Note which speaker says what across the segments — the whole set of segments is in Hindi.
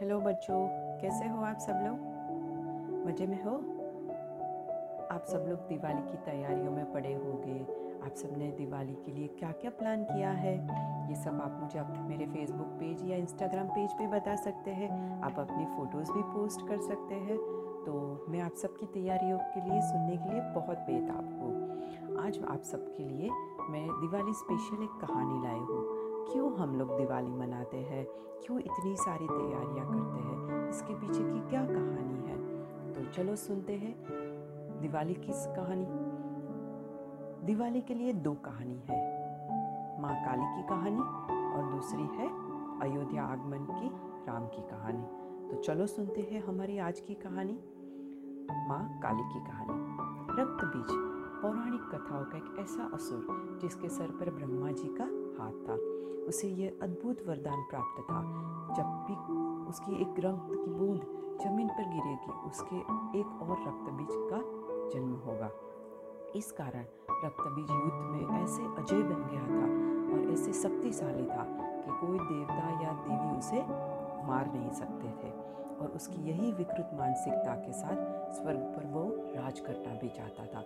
Speaker 1: हेलो बच्चों, कैसे हो आप सब लोग? मज़े में हो? आप सब लोग दिवाली की तैयारियों में पड़े होंगे। आप सबने दिवाली के लिए क्या क्या प्लान किया है? ये सब आप मुझे अपने मेरे फेसबुक पेज या इंस्टाग्राम पेज पे बता सकते हैं। आप अपनी फ़ोटोज़ भी पोस्ट कर सकते हैं। तो मैं आप सबकी तैयारियों के लिए, सुनने के लिए बहुत बेताब हूँ। आज आप सबके लिए मैं दिवाली स्पेशल एक कहानी लाई हूँ। क्यों हम लोग दिवाली मनाते हैं? क्यों इतनी सारी तैयारियाँ करते हैं? इसके पीछे की क्या कहानी है? तो चलो सुनते हैं दिवाली की कहानी। दिवाली के लिए दो कहानी है। माँ काली की कहानी और दूसरी है अयोध्या आगमन की राम की कहानी। तो चलो सुनते हैं हमारी आज की कहानी। माँ काली की कहानी। रक्त बीज, पौराणिक कथाओं का एक ऐसा असुर जिसके सर पर ब्रह्मा जी का हाथ था। उसे यह अद्भुत वरदान प्राप्त था। जब भी उसकी एक रक्त की बूंद ज़मीन पर गिरेगी, उसके एक और रक्त बीज का जन्म होगा। इस कारण रक्त बीज युद्ध में ऐसे अजय बन गया था और ऐसे शक्तिशाली था कि कोई देवता या देवी उसे मार नहीं सकते थे और उसकी यही विकृत मानसिकता के साथ स्वर्ग पर वो राज करना भी चाहता था।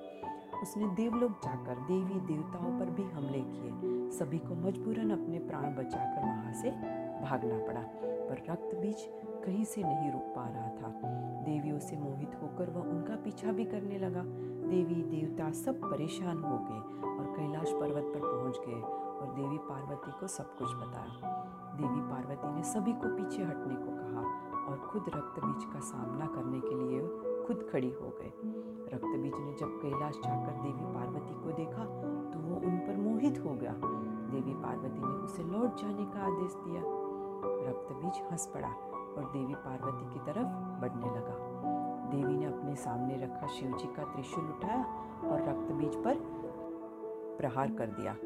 Speaker 1: उसने देवलोक जाकर देवी देवताओं पर भी हमले किए। सभी को मजबूरन अपने प्राण बचाकर वहाँ से भागना पड़ा, पर रक्त बीज कहीं से नहीं रुक पा रहा था। देवियों से मोहित होकर वह उनका पीछा भी करने लगा। देवी देवता सब परेशान हो गए और कैलाश पर्वत पर पहुँच गए और देवी पार्वती को सब कुछ बताया। देवी पार्वती ने सभी को पीछे हटने को कहा और खुद रक्त बीज का सामना करने के लिए खुद खड़ी हो गए। रक्तबीज ने जब कैलाश जाकर देवी पार्वती को देखा तो वो उन पर मोहित हो गया। देवी पार्वती ने उसे लौट जाने का आदेश दिया। रक्तबीज हंस पड़ा और देवी पार्वती की तरफ़ बढ़ने लगा। देवी ने अपने सामने रखा शिव जी का त्रिशूल उठाया और रक्तबीज पर प्रहार कर दिया।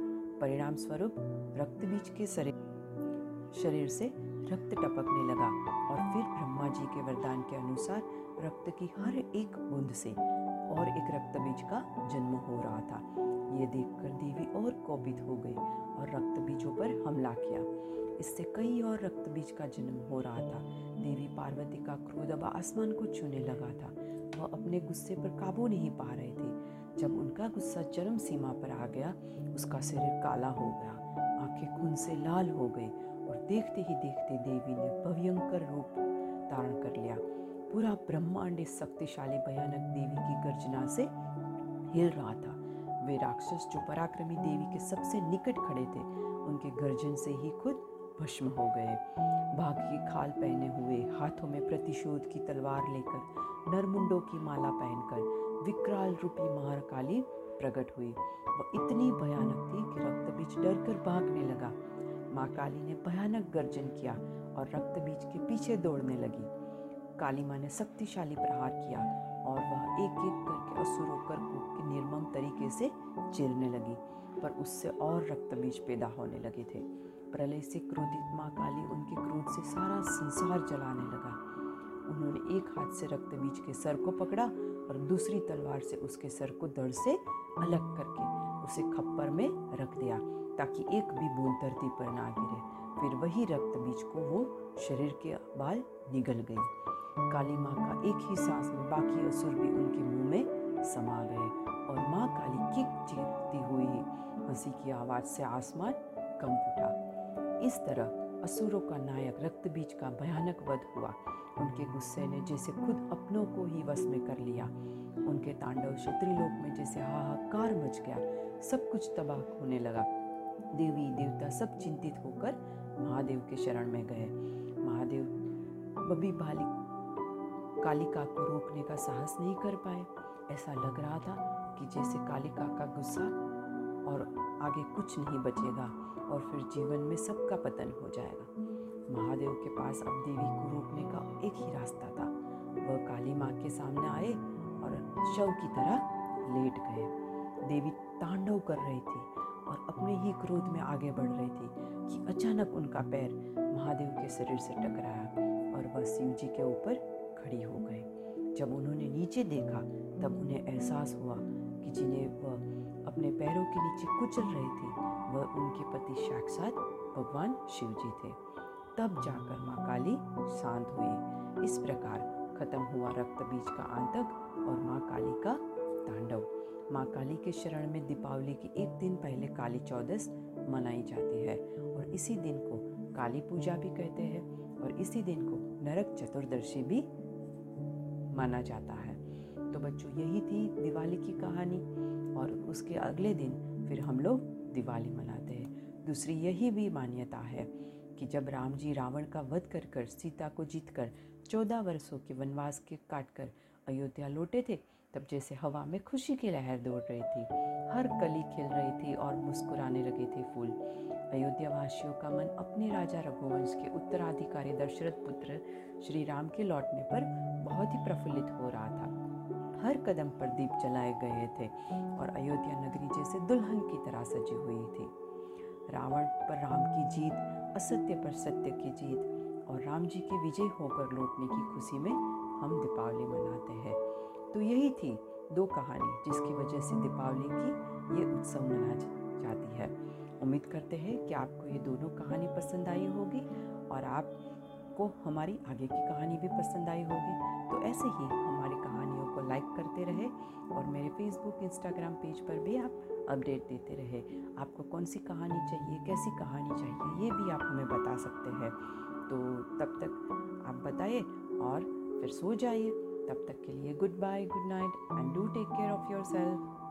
Speaker 1: परिणाम स्वरूप रक्तबीज के शरीर से रक्त टपकने लगा और फिर ब्रह्मा जी के वरदान के अनुसार रक्त की हर एक बूंद से और एक रक्त बीज का जन्म हो रहा था। ये देखकर देवी और कोपित हो गई और रक्त बीजों पर हमला किया। इससे कई और रक्त बीज का जन्म हो रहा था। देवी पार्वती का क्रोध अब आसमान को छूने लगा था। वह अपने गुस्से पर काबू नहीं पा रहे थे। जब उनका गुस्सा चरम सीमा पर आ गया, उसका शरीर काला हो गया। आँखें खून से लाल हो गई और देखते ही देखते देवी ने भयंकर रूप धारण कर लिया। पूरा ब्रह्मांड इस शक्तिशाली, भयानक देवी की गर्जना से हिल रहा था। वे राक्षस जो पराक्रमी देवी के सबसे निकट खड़े थे, उनके गर्जन से ही खुद भस्म हो गए। बाघ की खाल पहने हुए हाथों में प्रतिशोध की तलवार लेकर, नरमुंडों की माला पहनकर, विकराल रूपी महाकाली प्रकट हुई। वह इतनी भयानक थी कि रक्त बीज डर कर भागने लगा। माँ काली ने भयानक गर्जन किया और रक्त बीज के पीछे दौड़ने लगी। काली माँ ने शक्तिशाली प्रहार किया और वह एक एक करके असुरों कर के निर्मम तरीके से चिरने लगी, पर उससे और रक्त बीज पैदा होने लगे थे। प्रलय से क्रोधित माँ काली उनके क्रोध से सारा संसार जलाने लगा। उन्होंने एक हाथ से रक्त बीज के सर को पकड़ा और दूसरी तलवार से उसके सर को दड़ से अलग करके उसे खप्पर में रख दिया, ताकि एक भी बूंद धरती पर ना गिरे। फिर वही रक्त बीज को वो शरीर के बाल निगल गई। काली माँ का एक ही सांस में बाकी असुर भी उनके मुँह में समा गए और माँ काली किक चीरती हुई हँसी की आवाज़ से आसमान कंप उठा इस तरह असुरों का नायक रक्त बीज का भयानक वध हुआ। उनके गुस्से ने जैसे खुद अपनों को ही वश में कर लिया। उनके तांडव से में जैसे हाहाकार मच गया। सब कुछ तबाह होने लगा। देवी देवता सब चिंतित होकर महादेव के शरण में गए। महादेव बबी बालिक कालिका को रोकने का साहस नहीं कर पाए। ऐसा लग रहा था कि जैसे कालिका का गुस्सा और आगे कुछ नहीं बचेगा और फिर जीवन में सबका पतन हो जाएगा। महादेव के पास अब देवी को रोकने का एक ही रास्ता था। वह काली माँ के सामने आए और शव की तरह लेट गए। देवी तांडव कर रही थी। और अपने ही क्रोध में आगे बढ़ रही थी कि अचानक उनका पैर महादेव के शरीर से टकराया और वह शिव जी के ऊपर खड़ी हो गए जब उन्होंने नीचे देखा, तब उन्हें एहसास हुआ कि जिन्हें वह अपने पैरों के नीचे कुचल रहे थे, वह उनके पति साक्षात भगवान शिव जी थे। तब जाकर माँ काली शांत हुई। इस प्रकार खत्म हुआ रक्त बीज का आंतक और माँ काली का तांडव। माँ काली के शरण में दीपावली के एक दिन पहले काली चौदस मनाई जाती है और इसी दिन को काली पूजा भी कहते हैं और इसी दिन को नरक चतुर्दशी भी माना जाता है। तो बच्चों, यही थी दिवाली की कहानी और उसके अगले दिन फिर हम लोग दिवाली मनाते हैं। दूसरी यही भी मान्यता है कि जब राम जी रावण का वध कर कर सीता को जीतकर चौदह वर्षों के वनवास के काट कर अयोध्या लौटे थे तब जैसे हवा में खुशी की लहर दौड़ रही थी, हर कली खिल रही थी और मुस्कुराने लगे थे फूल। अयोध्या वासियों का मन अपने राजा रघुवंश के उत्तराधिकारी दशरथ पुत्र श्री राम के लौटने पर बहुत ही प्रफुल्लित हो रहा था। हर कदम पर दीप जलाए गए थे और अयोध्या नगरी जैसे दुल्हन की तरह सजी हुई थी। रावण पर राम की जीत, असत्य पर सत्य की जीत और राम जी के विजय होकर लौटने की खुशी में हम दीपावली मनाते हैं। तो यही थी दो कहानी जिसकी वजह से दीपावली की ये उत्सव मना जाती है। उम्मीद करते हैं कि आपको ये दोनों कहानी पसंद आई होगी और आपको हमारी आगे की कहानी भी पसंद आई होगी। तो ऐसे ही हमारी कहानियों को लाइक करते रहे और मेरे फेसबुक इंस्टाग्राम पेज पर भी आप अपडेट देते रहे। आपको कौन सी कहानी चाहिए, कैसी कहानी चाहिए, ये भी आप हमें बता सकते हैं। तो तब तक आप बताइए और फिर सो जाइए। तब तक के लिए good bye, good night and do take care of yourself